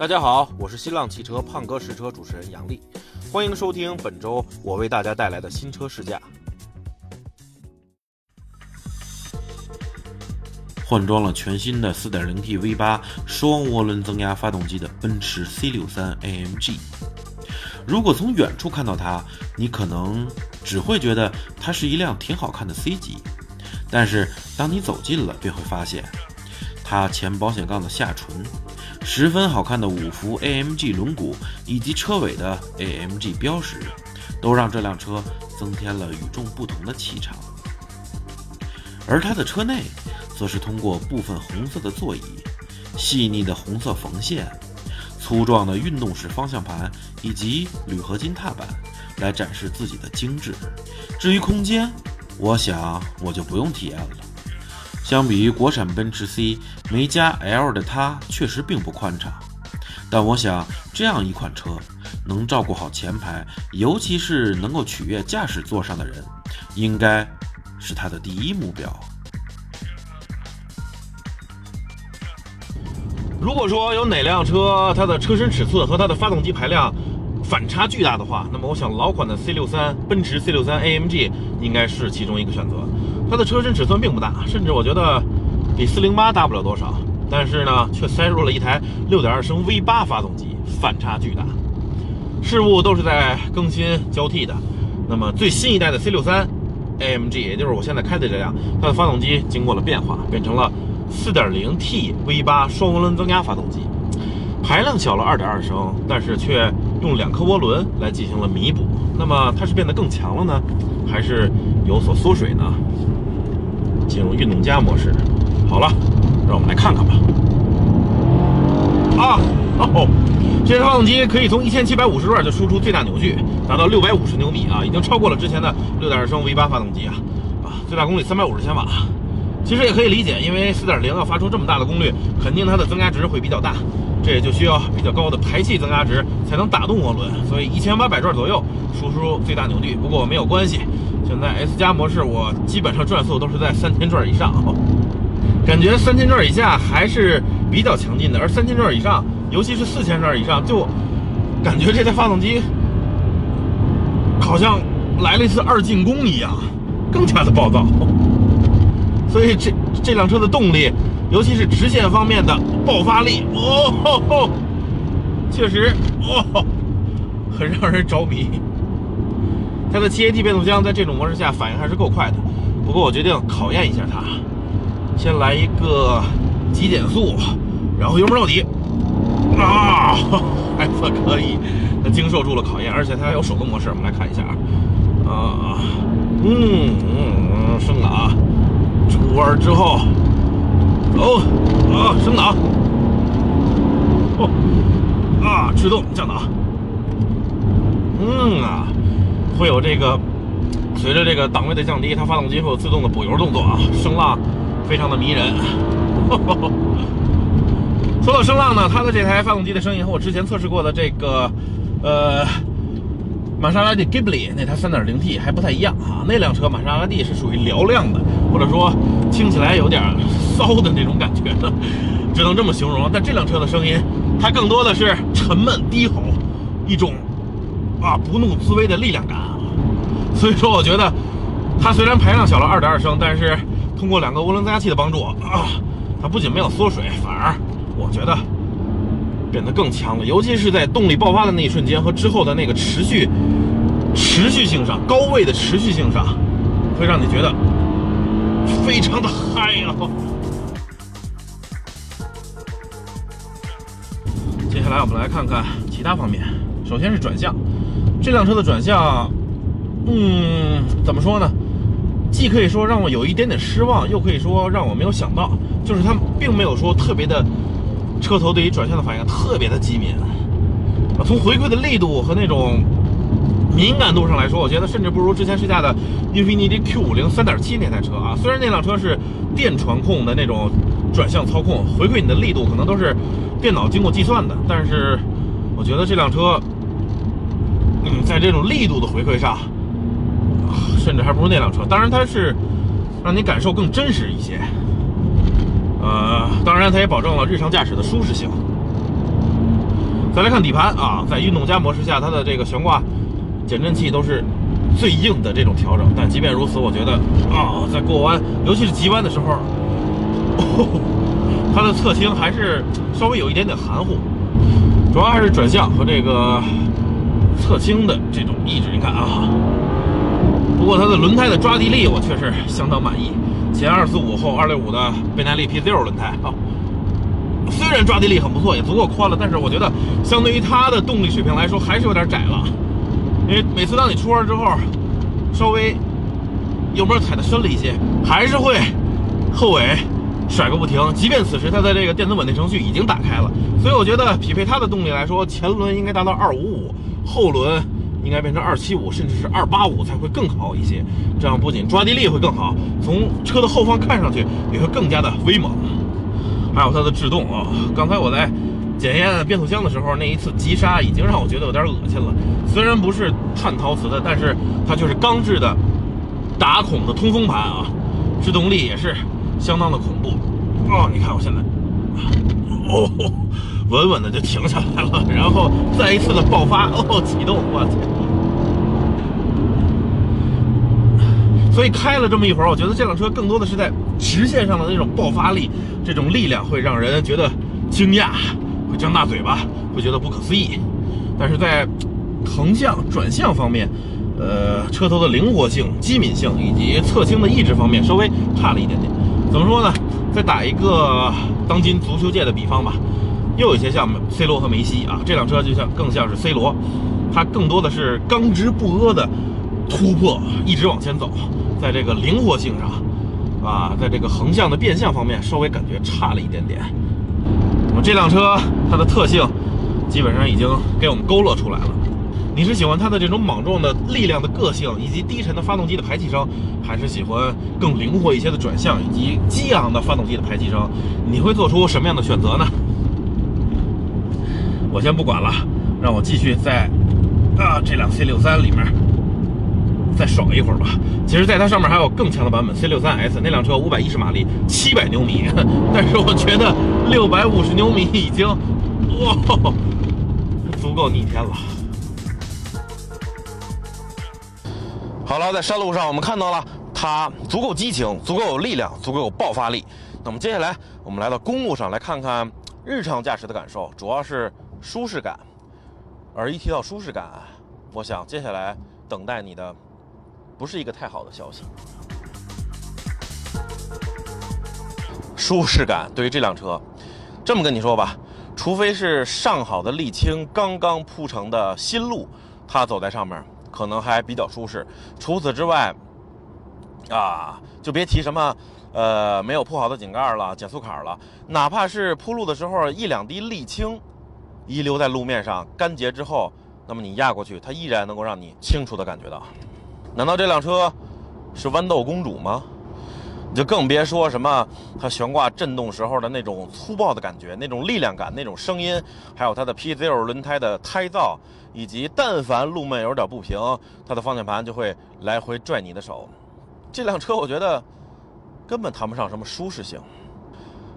大家好，我是新浪汽车胖哥试车主持人杨丽，欢迎收听本周我为大家带来的新车试驾。换装了全新的 4.0T V8 双涡轮增压发动机的奔驰 C63 AMG，如果从远处看到它，你可能只会觉得它是一辆挺好看的 C 级，但是当你走近了，便会发现它前保险杠的下唇。十分好看的五幅 AMG 轮毂以及车尾的 AMG 标识，都让这辆车增添了与众不同的气场。而它的车内，则是通过部分红色的座椅、细腻的红色缝线、粗壮的运动式方向盘以及铝合金踏板，来展示自己的精致。至于空间，我想我就不用体验了。相比于国产奔驰 C，没加 L 的它确实并不宽敞，但我想这样一款车能照顾好前排，尤其是能够取悦驾驶座上的人，应该是它的第一目标。如果说有哪辆车它的车身尺寸和它的发动机排量反差巨大的话，那么我想老款的 C63 奔驰 C63 AMG 应该是其中一个选择。它的车身尺寸并不大，甚至我觉得比408大不了多少，但是呢，却塞入了一台6.2升 V8 发动机，反差巨大。事物都是在更新交替的。那么最新一代的 C63 AMG，也就是我现在开的这辆，它的发动机经过了变化，变成了 4.0T V8 双涡轮增压发动机，排量小了2.2升，但是却用两颗涡轮来进行了弥补。那么它是变得更强了呢，还是有所缩水呢？进入运动加模式，好了，让我们来看看吧。啊哦，这台发动机可以从一千七百五十转就输出最大扭矩，达到六百五十牛米啊，已经超过了之前的六点二升 V 八发动机啊啊，最大功率三百五十千瓦。其实也可以理解，因为四点零要发出这么大的功率，肯定它的增压值会比较大，这也就需要比较高的排气增压值才能打动涡轮，所以一千八百转左右输出最大扭矩。不过没有关系。现在 S 加模式，我基本上转速都是在三千转以上，感觉三千转以下还是比较强劲的，而三千转以上，尤其是四千转以上，就感觉这台发动机好像来了一次二进攻一样，更加的暴躁。所以这这辆车的动力，尤其是直线方面的爆发力，哦，确实哦，很让人着迷。它的七 AT 变速箱在这种模式下反应还是够快的，不过我决定考验一下它，先来一个急减速，然后油门到底，啊，还算可以，它经受住了考验，而且它还有手动模式，我们来看一下。啊，啊，嗯嗯嗯，升了啊，出弯之后，哦，啊，升档，哦，啊，制动降档，嗯啊。会有这个，随着这个档位的降低，它发动机会有自动的补油动作啊，声浪非常的迷人。说到声浪呢，它的这台发动机的声音和我之前测试过的这个，呃，玛莎拉蒂 Ghibli 那台 3.0T 还不太一样啊。那辆车玛莎拉蒂是属于嘹亮的，或者说听起来有点骚的那种感觉，只能这么形容。但这辆车的声音，它更多的是沉闷低吼，一种。啊，不怒自威的力量感！所以说，我觉得它虽然排量小了二点二升，但是通过两个涡轮增压器的帮助啊，它不仅没有缩水，反而我觉得变得更强了。尤其是在动力爆发的那一瞬间和之后的那个持续持续性上，高位的持续性上，会让你觉得非常的嗨呀！接下来我们来看看其他方面，首先是转向。这辆车的转向，嗯，怎么说呢？既可以说让我有一点点失望，又可以说让我没有想到，就是它并没有说特别的车头对于转向的反应特别的机敏。从回馈的力度和那种敏感度上来说，我觉得甚至不如之前试驾的 Infiniti Q50 3.7那台车啊。虽然那辆车是电传控的那种转向操控，回馈你的力度可能都是电脑经过计算的，但是我觉得这辆车。嗯，在这种力度的回馈上，甚至还不如那辆车。当然，它是让你感受更真实一些。呃，当然，它也保证了日常驾驶的舒适性。再来看底盘啊，在运动加模式下，它的这个悬挂减震器都是最硬的这种调整。但即便如此，我觉得啊，在过弯，尤其是急弯的时候，它的侧倾还是稍微有一点点含糊。主要还是转向和这个侧倾的这种抑制。你看啊，不过它的轮胎的抓地力我确实相当满意，前二四五后二六五的倍耐力 P 六轮胎啊。虽然抓地力很不错，也足够宽了，但是我觉得相对于它的动力水平来说，还是有点窄了。因为每次当你出弯之后，稍微油门踩的深了一些，还是会后尾甩个不停。即便此时它的这个电子稳定程序已经打开了，所以我觉得匹配它的动力来说，前轮应该达到二五五，后轮应该变成二七五，甚至是二八五才会更好一些。这样不仅抓地力会更好，从车的后方看上去也会更加的威猛。还有它的制动啊！刚才我在检验变速箱的时候，那一次急刹已经让我觉得有点恶心了。虽然不是碳陶瓷的，但是它就是钢制的打孔的通风盘啊，制动力也是相当的恐怖哦。你看我现在，哦，稳稳的就停下来了，然后再一次的爆发 哦，启动，我天！所以开了这么一会儿，我觉得这辆车更多的是在直线上的那种爆发力，这种力量会让人觉得惊讶，会张大嘴巴，会觉得不可思议。但是在横向转向方面，呃，车头的灵活性、机敏性以及侧倾的抑制方面稍微差了一点点。怎么说呢？再打一个当今足球界的比方吧，又有些像 C 罗和梅西啊，这辆车就像更像是 C 罗，它更多的是刚直不阿的。突破一直往前走，在这个灵活性上，啊，在这个横向的变向方面稍微感觉差了一点点。那么这辆车它的特性基本上已经给我们勾勒出来了。你是喜欢它的这种莽撞的力量的个性，以及低沉的发动机的排气声，还是喜欢更灵活一些的转向以及激昂的发动机的排气声？你会做出什么样的选择呢？我先不管了，让我继续在啊这辆 C 六三里面。再爽一会儿吧。其实，在它上面还有更强的版本，C63S 那辆车五百一十马力，七百牛米。但是我觉得六百五十牛米已经，哇，足够逆天了。好了，在山路上我们看到了它足够激情，足够有力量，足够有爆发力。那么接下来我们来到公路上来看看日常驾驶的感受，主要是舒适感。而一提到舒适感，我想接下来等待你的。不是一个太好的消息。舒适感对于这辆车，这么跟你说吧，除非是上好的沥青刚刚铺成的新路，它走在上面可能还比较舒适。除此之外，啊，就别提什么呃没有铺好的井盖了、减速坎了，哪怕是铺路的时候一两滴沥青遗留在路面上干结之后，那么你压过去，它依然能够让你清楚的感觉到。难道这辆车是豌豆公主吗？你就更别说什么它悬挂震动时候的那种粗暴的感觉、那种力量感、那种声音，还有它的 P Zero 轮胎的胎噪，以及但凡路面有点不平，它的方向盘就会来回拽你的手。这辆车我觉得根本谈不上什么舒适性。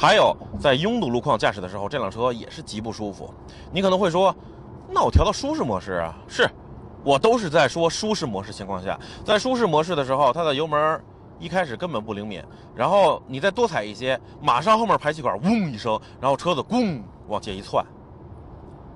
还有在拥堵路况驾驶的时候，这辆车也是极不舒服。你可能会说，那我调到舒适模式啊？是。我都是在说舒适模式情况下，在舒适模式的时候，它的油门一开始根本不灵敏，然后你再多踩一些，马上后面排气管嗡一声，然后车子咣往前一窜，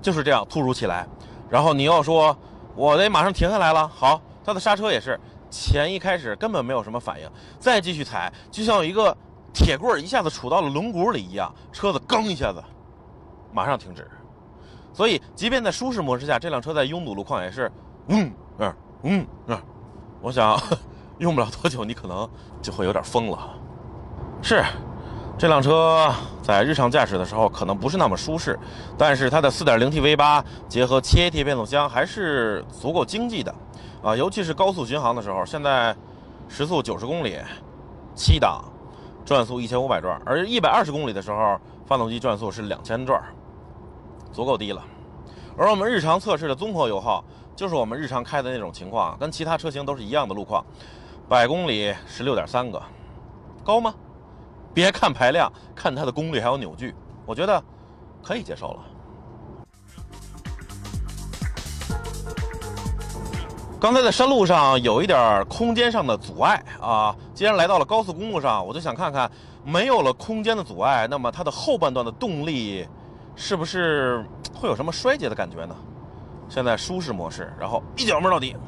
就是这样突如其来。然后你要说我得马上停下来了，好，它的刹车也是前一开始根本没有什么反应，再继续踩，就像有一个铁棍一下子杵到了轮毂里一样，车子刚一下子马上停止。所以，即便在舒适模式下，这辆车在拥堵路况也是。嗯，嗯，嗯，嗯，我想用不了多久，你可能就会有点疯了。是，这辆车在日常驾驶的时候可能不是那么舒适，但是它的 4.0T V8 结合七 AT 变速箱还是足够经济的啊，尤其是高速巡航的时候。现在时速九十公里，七档，转速一千五百转，而一百二十公里的时候，发动机转速是两千转，足够低了。而我们日常测试的综合油耗。就是我们日常开的那种情况，跟其他车型都是一样的路况，百公里十六点三个，高吗？别看排量，看它的功率还有扭矩，我觉得可以接受了。刚才在山路上有一点空间上的阻碍啊，既然来到了高速公路上，我就想看看，没有了空间的阻碍，那么它的后半段的动力是不是会有什么衰竭的感觉呢？现在舒适模式，然后一脚门到底。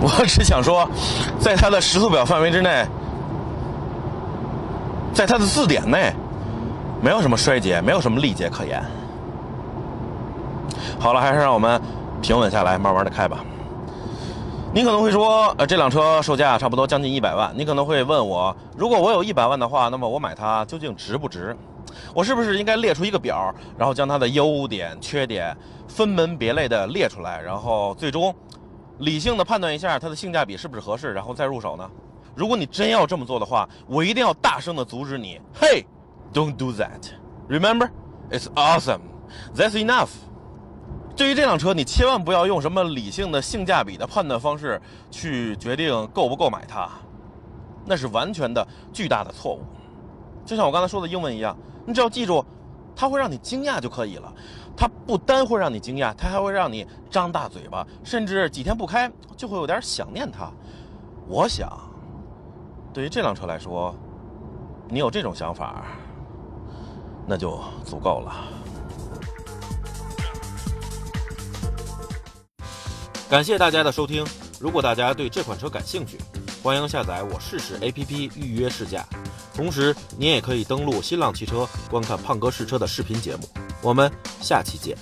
我只想说，在它的时速表范围之内，在它的字典内，没有什么衰竭，没有什么力竭可言。好了，还是让我们平稳下来，慢慢的开吧。你可能会说，呃，这辆车售价差不多将近一百万。你可能会问我，如果我有一百万的话，那么我买它究竟值不值？我是不是应该列出一个表，然后将它的优点、缺点分门别类的列出来，然后最终理性的判断一下它的性价比是不是合适，然后再入手呢？如果你真要这么做的话，我一定要大声的阻止你。Hey，don't do that. Remember, it's awesome. That's enough. 对于这辆车，你千万不要用什么理性的性价比的判断方式去决定购不购买它，那是完全的巨大的错误。就像我刚才说的英文一样，你只要记住，它会让你惊讶就可以了。它不单会让你惊讶，它还会让你张大嘴巴，甚至几天不开就会有点想念它。我想，对于这辆车来说，你有这种想法，那就足够了。感谢大家的收听。如果大家对这款车感兴趣，欢迎下载我试试 APP 预约试驾。同时，您也可以登录新浪汽车观看胖哥试车的视频节目。我们下期见。